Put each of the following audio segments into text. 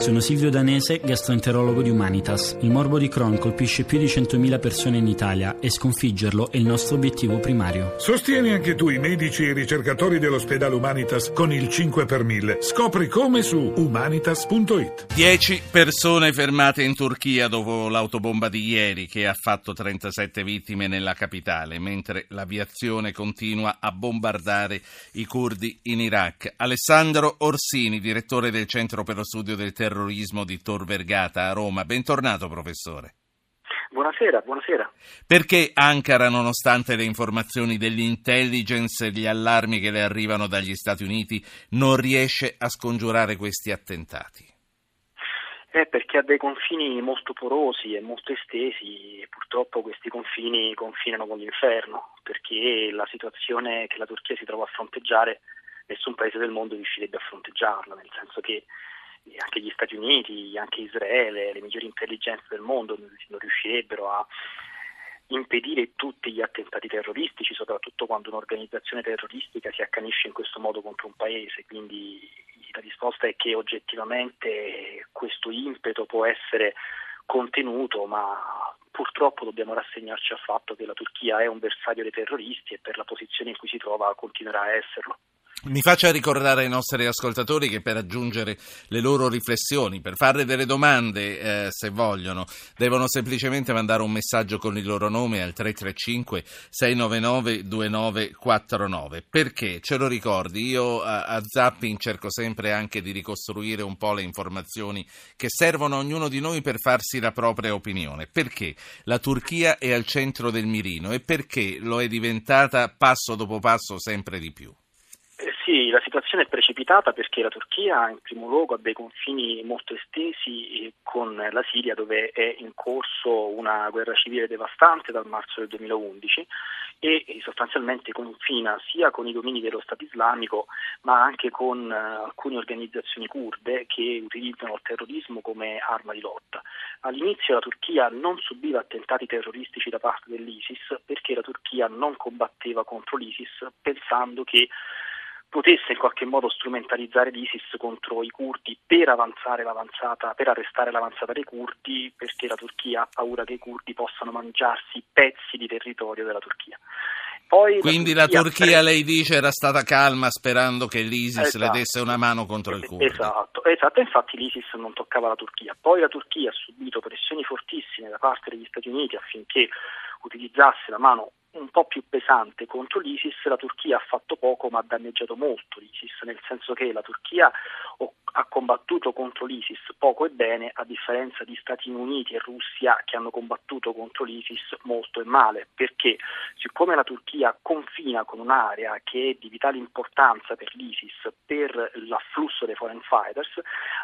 Sono Silvio Danese, gastroenterologo di Humanitas. Il morbo di Crohn colpisce più di 100.000 persone in Italia e sconfiggerlo è il nostro obiettivo primario. Sostieni anche tu i medici e i ricercatori dell'ospedale Humanitas con il 5 per 1000. Scopri come su humanitas.it. 10 persone fermate in Turchia dopo l'autobomba di ieri che ha fatto 37 vittime nella capitale, mentre l'aviazione continua a bombardare i curdi in Iraq. Alessandro Orsini, direttore del Centro per lo Studio del Terrorismo terrorismo di Tor Vergata a Roma. Bentornato professore. Buonasera, buonasera. Perché Ankara, nonostante le informazioni dell'intelligence e gli allarmi che le arrivano dagli Stati Uniti, non riesce a scongiurare questi attentati? Eh, perché ha dei confini molto porosi e molto estesi e purtroppo questi confini confinano con l'inferno, perché la situazione che la Turchia si trova a fronteggiare nessun paese del mondo riuscirebbe a fronteggiarla, nel senso che anche gli Stati Uniti, anche Israele, le migliori intelligenze del mondo non riuscirebbero a impedire tutti gli attentati terroristici, soprattutto quando un'organizzazione terroristica si accanisce in questo modo contro un paese. Quindi la risposta è che oggettivamente questo impeto può essere contenuto, ma purtroppo dobbiamo rassegnarci al fatto che la Turchia è un bersaglio dei terroristi e per la posizione in cui si trova continuerà a esserlo. Mi faccia ricordare ai nostri ascoltatori che per aggiungere le loro riflessioni, per fare delle domande, eh, se vogliono, devono semplicemente mandare un messaggio con il loro nome al 335 699 2949. Perché? Ce lo ricordi, io a, a Zapping cerco sempre anche di ricostruire un po' le informazioni che servono a ognuno di noi per farsi la propria opinione. Perché la Turchia è al centro del mirino e perché lo è diventata passo dopo passo sempre di più? Sì, la situazione è precipitata perché la Turchia in primo luogo ha dei confini molto estesi con la Siria dove è in corso una guerra civile devastante dal marzo del 2011 e sostanzialmente confina sia con i domini dello Stato islamico ma anche con uh, alcune organizzazioni kurde che utilizzano il terrorismo come arma di lotta. All'inizio la Turchia non subiva attentati terroristici da parte dell'ISIS perché la Turchia non combatteva contro l'ISIS pensando che potesse in qualche modo strumentalizzare l'ISIS contro i curdi per avanzare l'avanzata, per arrestare l'avanzata dei curdi, perché la Turchia ha paura che i curdi possano mangiarsi pezzi di territorio della Turchia. Poi Quindi la Turchia, la Turchia lei dice, era stata calma sperando che l'ISIS esatto. le desse una mano contro il curdi. Esatto, esatto, infatti l'ISIS non toccava la Turchia. Poi la Turchia ha subito pressioni fortissime da parte degli Stati Uniti affinché utilizzasse la mano un po' più pesante contro l'ISIS, la Turchia ha fatto poco ma ha danneggiato molto l'ISIS, nel senso che la Turchia ha combattuto contro l'ISIS poco e bene, a differenza di Stati Uniti e Russia che hanno combattuto contro l'ISIS molto e male, perché siccome la Turchia confina con un'area che è di vitale importanza per l'ISIS, per l'afflusso dei foreign fighters,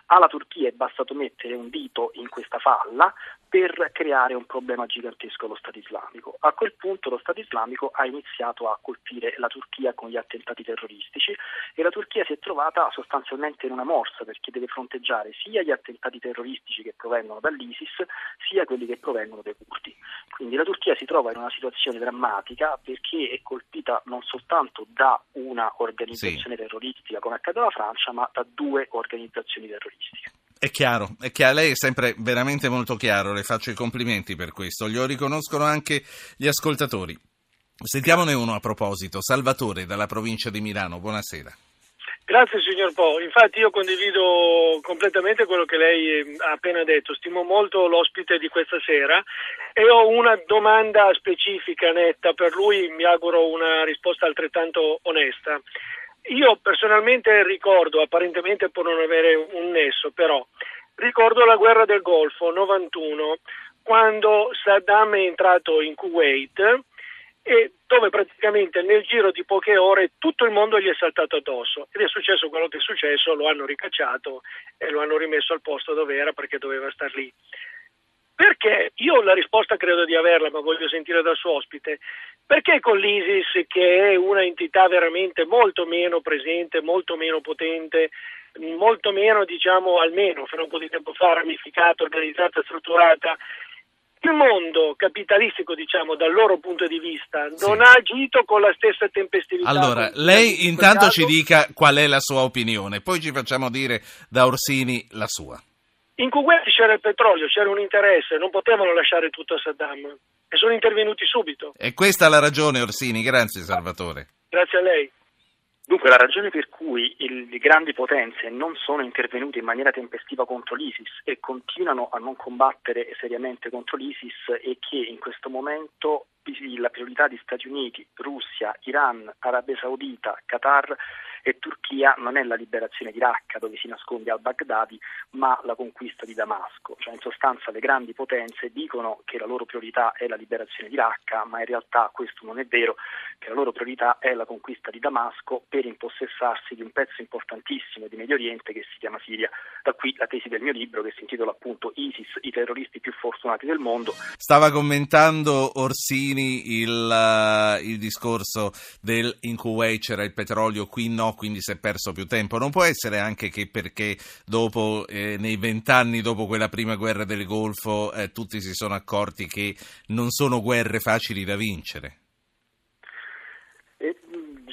alla Turchia è bastato mettere un dito in questa falla per creare un problema gigantesco allo Stato islamico. A quel punto lo Stato islamico ha iniziato a colpire la Turchia con gli attentati terroristici e la Turchia si è trovata sostanzialmente in una morsa perché deve fronteggiare sia gli attentati terroristici che provengono dall'ISIS sia quelli che provengono dai curdi. Quindi la Turchia si trova in una situazione drammatica perché è colpita non soltanto da una organizzazione sì. terroristica come accade alla Francia, ma da due organizzazioni terroristiche. È chiaro, è chiaro, lei è sempre veramente molto chiaro, le faccio i complimenti per questo, glielo riconoscono anche gli ascoltatori. Sentiamone uno a proposito, Salvatore dalla provincia di Milano, buonasera. Grazie signor Po, infatti io condivido completamente quello che lei ha appena detto, stimo molto l'ospite di questa sera e ho una domanda specifica, netta, per lui mi auguro una risposta altrettanto onesta. Io personalmente ricordo, apparentemente può non avere un nesso, però ricordo la guerra del Golfo 91, quando Saddam è entrato in Kuwait e dove praticamente nel giro di poche ore tutto il mondo gli è saltato addosso ed è successo quello che è successo, lo hanno ricacciato e lo hanno rimesso al posto dove era perché doveva star lì. Perché? Io la risposta credo di averla, ma voglio sentire dal suo ospite. Perché con l'ISIS, che è una entità veramente molto meno presente, molto meno potente, molto meno, diciamo, almeno fino a un po' di tempo fa, ramificata, organizzata, strutturata, il mondo capitalistico, diciamo, dal loro punto di vista, non sì. ha agito con la stessa tempestività. Allora, lei intanto caso. ci dica qual è la sua opinione, poi ci facciamo dire da Orsini la sua. In Kuwait c'era il petrolio, c'era un interesse, non potevano lasciare tutto a Saddam e sono intervenuti subito. E questa è la ragione, Orsini. Grazie, Salvatore. Grazie a lei. Dunque la ragione per cui il, le grandi potenze non sono intervenute in maniera tempestiva contro l'ISIS e continuano a non combattere seriamente contro l'ISIS è che in questo momento la priorità di Stati Uniti, Russia, Iran, Arabia Saudita, Qatar e Turchia non è la liberazione di Raqqa dove si nasconde al-Baghdadi, ma la conquista di Damasco. Cioè in sostanza le grandi potenze dicono che la loro priorità è la liberazione di Raqqa, ma in realtà questo non è vero, che la loro priorità è la conquista di Damasco per impossessarsi di un pezzo importantissimo di Medio Oriente che si chiama Siria. Da qui la tesi del mio libro che si intitola appunto ISIS, i terroristi più fortunati del mondo. Stava commentando Orsini il, uh, il discorso del in Kuwait c'era il petrolio, qui no, quindi si è perso più tempo. Non può essere anche che perché dopo, eh, nei vent'anni dopo quella prima guerra del Golfo, eh, tutti si sono accorti che non sono guerre facili da vincere?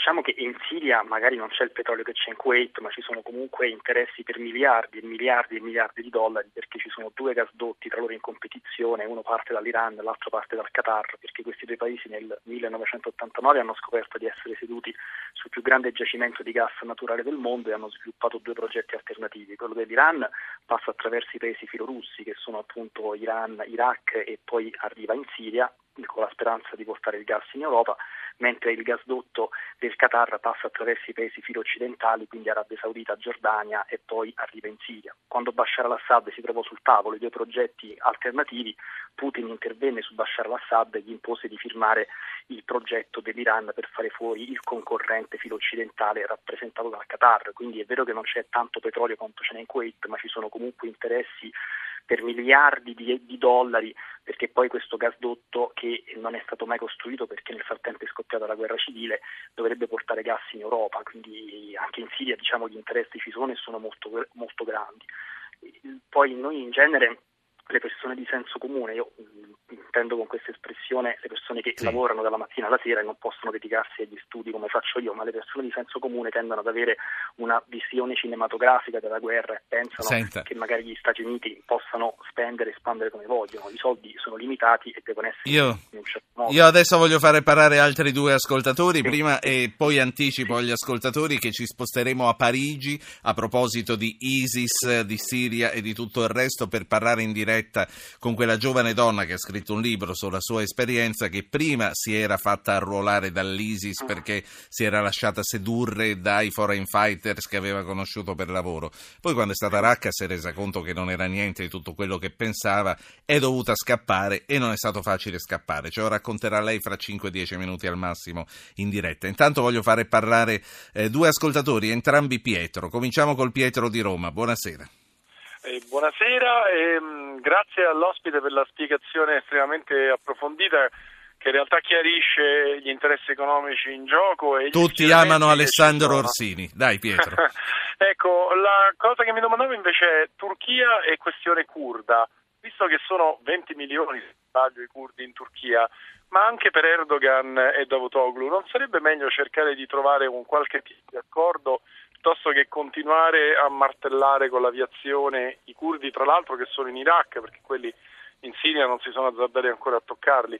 Diciamo che in Siria magari non c'è il petrolio che c'è in Kuwait, ma ci sono comunque interessi per miliardi e miliardi e miliardi di dollari perché ci sono due gasdotti tra loro in competizione, uno parte dall'Iran e l'altro parte dal Qatar, perché questi due paesi nel 1989 hanno scoperto di essere seduti sul più grande giacimento di gas naturale del mondo e hanno sviluppato due progetti alternativi. Quello dell'Iran passa attraverso i paesi filorussi che sono appunto Iran, Iraq e poi arriva in Siria con la speranza di portare il gas in Europa mentre il gasdotto del Qatar passa attraverso i paesi filo-occidentali, quindi Arabia Saudita, Giordania e poi arriva in Siria. Quando Bashar al-Assad si trovò sul tavolo i due progetti alternativi, Putin intervenne su Bashar al-Assad e gli impose di firmare il progetto dell'Iran per fare fuori il concorrente filo-occidentale rappresentato dal Qatar. Quindi è vero che non c'è tanto petrolio quanto ce n'è in Kuwait, ma ci sono comunque interessi per miliardi di, di, dollari, perché poi questo gasdotto che non è stato mai costruito perché nel frattempo è scoppiata la guerra civile dovrebbe portare gas in Europa, quindi anche in Siria diciamo, gli interessi ci sono e sono molto, molto grandi. Poi noi in genere le persone di senso comune, io intendo con questa espressione le persone che sì. lavorano dalla mattina alla sera e non possono dedicarsi agli studi come faccio io, ma le persone di senso comune tendono ad avere una visione cinematografica della guerra e pensano Senta. che magari gli Stati Uniti possano spendere e espandere come vogliono. I soldi sono limitati e devono essere io, in un certo modo. Io adesso voglio fare parlare altri due ascoltatori, sì. prima e poi anticipo agli ascoltatori che ci sposteremo a Parigi a proposito di ISIS, di Siria e di tutto il resto per parlare in diretta con quella giovane donna che ha scritto un libro sulla sua esperienza che prima si era fatta arruolare dall'ISIS perché si era lasciata sedurre dai foreign fighters che aveva conosciuto per lavoro. Poi quando è stata a Raqqa si è resa conto che non era niente di tutto quello che pensava, è dovuta scappare e non è stato facile scappare. Ce lo racconterà lei fra 5-10 minuti al massimo in diretta. Intanto voglio fare parlare eh, due ascoltatori, entrambi Pietro. Cominciamo col Pietro di Roma. Buonasera. Eh, buonasera e mh, mm, grazie all'ospite per la spiegazione estremamente approfondita che in realtà chiarisce gli interessi economici in gioco. E Tutti amano Alessandro Orsini. Dai Pietro. ecco, la cosa che mi domandavo invece è Turchia e questione kurda. Visto che sono 20 milioni, se sbaglio, i kurdi in Turchia, ma anche per Erdogan e Davutoglu, non sarebbe meglio cercare di trovare un qualche tipo di accordo piuttosto che continuare a martellare con l'aviazione i curdi, tra l'altro che sono in Iraq, perché quelli in Siria non si sono azzardati ancora a toccarli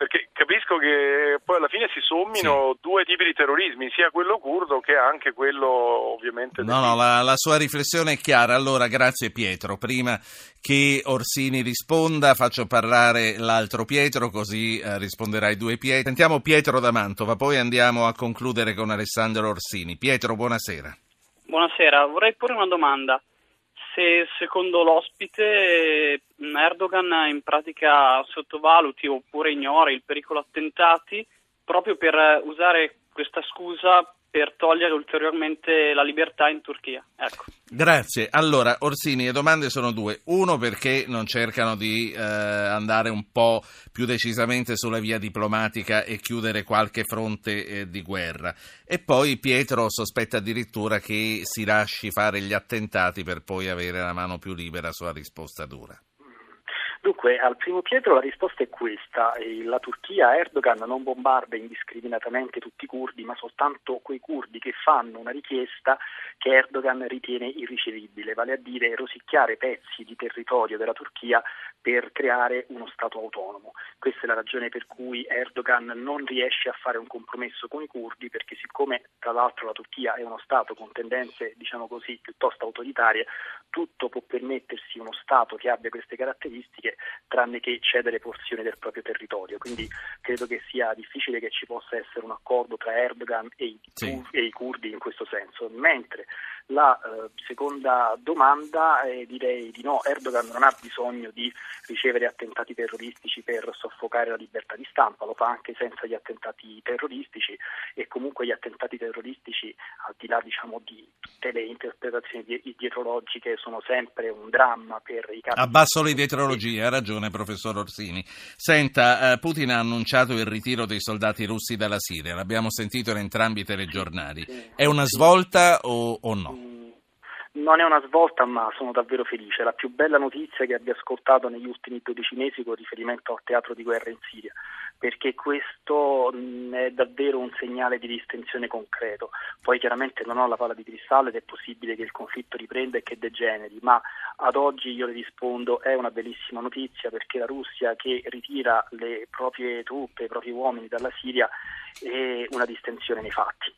perché capisco che poi alla fine si sommino sì. due tipi di terrorismi, sia quello curdo che anche quello ovviamente... No, no, la, la, sua riflessione è chiara. Allora, grazie Pietro. Prima che Orsini risponda, faccio parlare l'altro Pietro, così eh, risponderai due Pietro. Sentiamo Pietro da Mantova, poi andiamo a concludere con Alessandro Orsini. Pietro, buonasera. Buonasera, vorrei porre una domanda se secondo l'ospite Erdogan in pratica sottovaluti oppure ignora il pericolo attentati proprio per usare questa scusa per togliere ulteriormente la libertà in Turchia. Ecco. Grazie. Allora, Orsini, le domande sono due. Uno, perché non cercano di eh, andare un po' più decisamente sulla via diplomatica e chiudere qualche fronte eh, di guerra. E poi Pietro sospetta addirittura che si lasci fare gli attentati per poi avere la mano più libera sulla risposta dura. Dunque, al primo Pietro la risposta è questa. La Turchia, Erdogan, non bombarda indiscriminatamente tutti i curdi, ma soltanto quei curdi che fanno una richiesta che Erdogan ritiene irricevibile, vale a dire rosicchiare pezzi di territorio della Turchia per creare uno Stato autonomo. Questa è la ragione per cui Erdogan non riesce a fare un compromesso con i curdi, perché siccome tra l'altro la Turchia è uno Stato con tendenze, diciamo così, piuttosto autoritarie, tutto può permettersi uno Stato che abbia queste caratteristiche tranne che cedere porzioni del proprio territorio. Quindi credo che sia difficile che ci possa essere un accordo tra Erdogan e i, sì. e i curdi in questo senso. Mentre la eh, seconda domanda eh, direi di no, Erdogan non ha bisogno di ricevere attentati terroristici per soffocare la libertà di stampa, lo fa anche senza gli attentati terroristici e comunque gli attentati terroristici al di là diciamo, di tutte le interpretazioni dietrologiche sono sempre un dramma per i capi. Abbasso le dietrologie, ha ragione professor Orsini. Senta, eh, Putin ha annunciato il ritiro dei soldati russi dalla Siria, l'abbiamo sentito in entrambi i telegiornali. È una svolta o, o no? Non è una svolta, ma sono davvero felice. La più bella notizia che abbia ascoltato negli ultimi 12 mesi con riferimento al teatro di guerra in Siria, perché questo è davvero un segnale di distensione concreto. Poi chiaramente non ho la palla di cristallo ed è possibile che il conflitto riprenda e che degeneri, ma ad oggi io le rispondo è una bellissima notizia perché la Russia che ritira le proprie truppe, i propri uomini dalla Siria è una distensione nei fatti.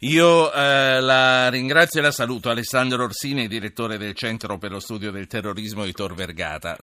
Io eh, la ringrazio e la saluto. Alessandro Orsini, direttore del Centro per lo Studio del Terrorismo di Tor Vergata.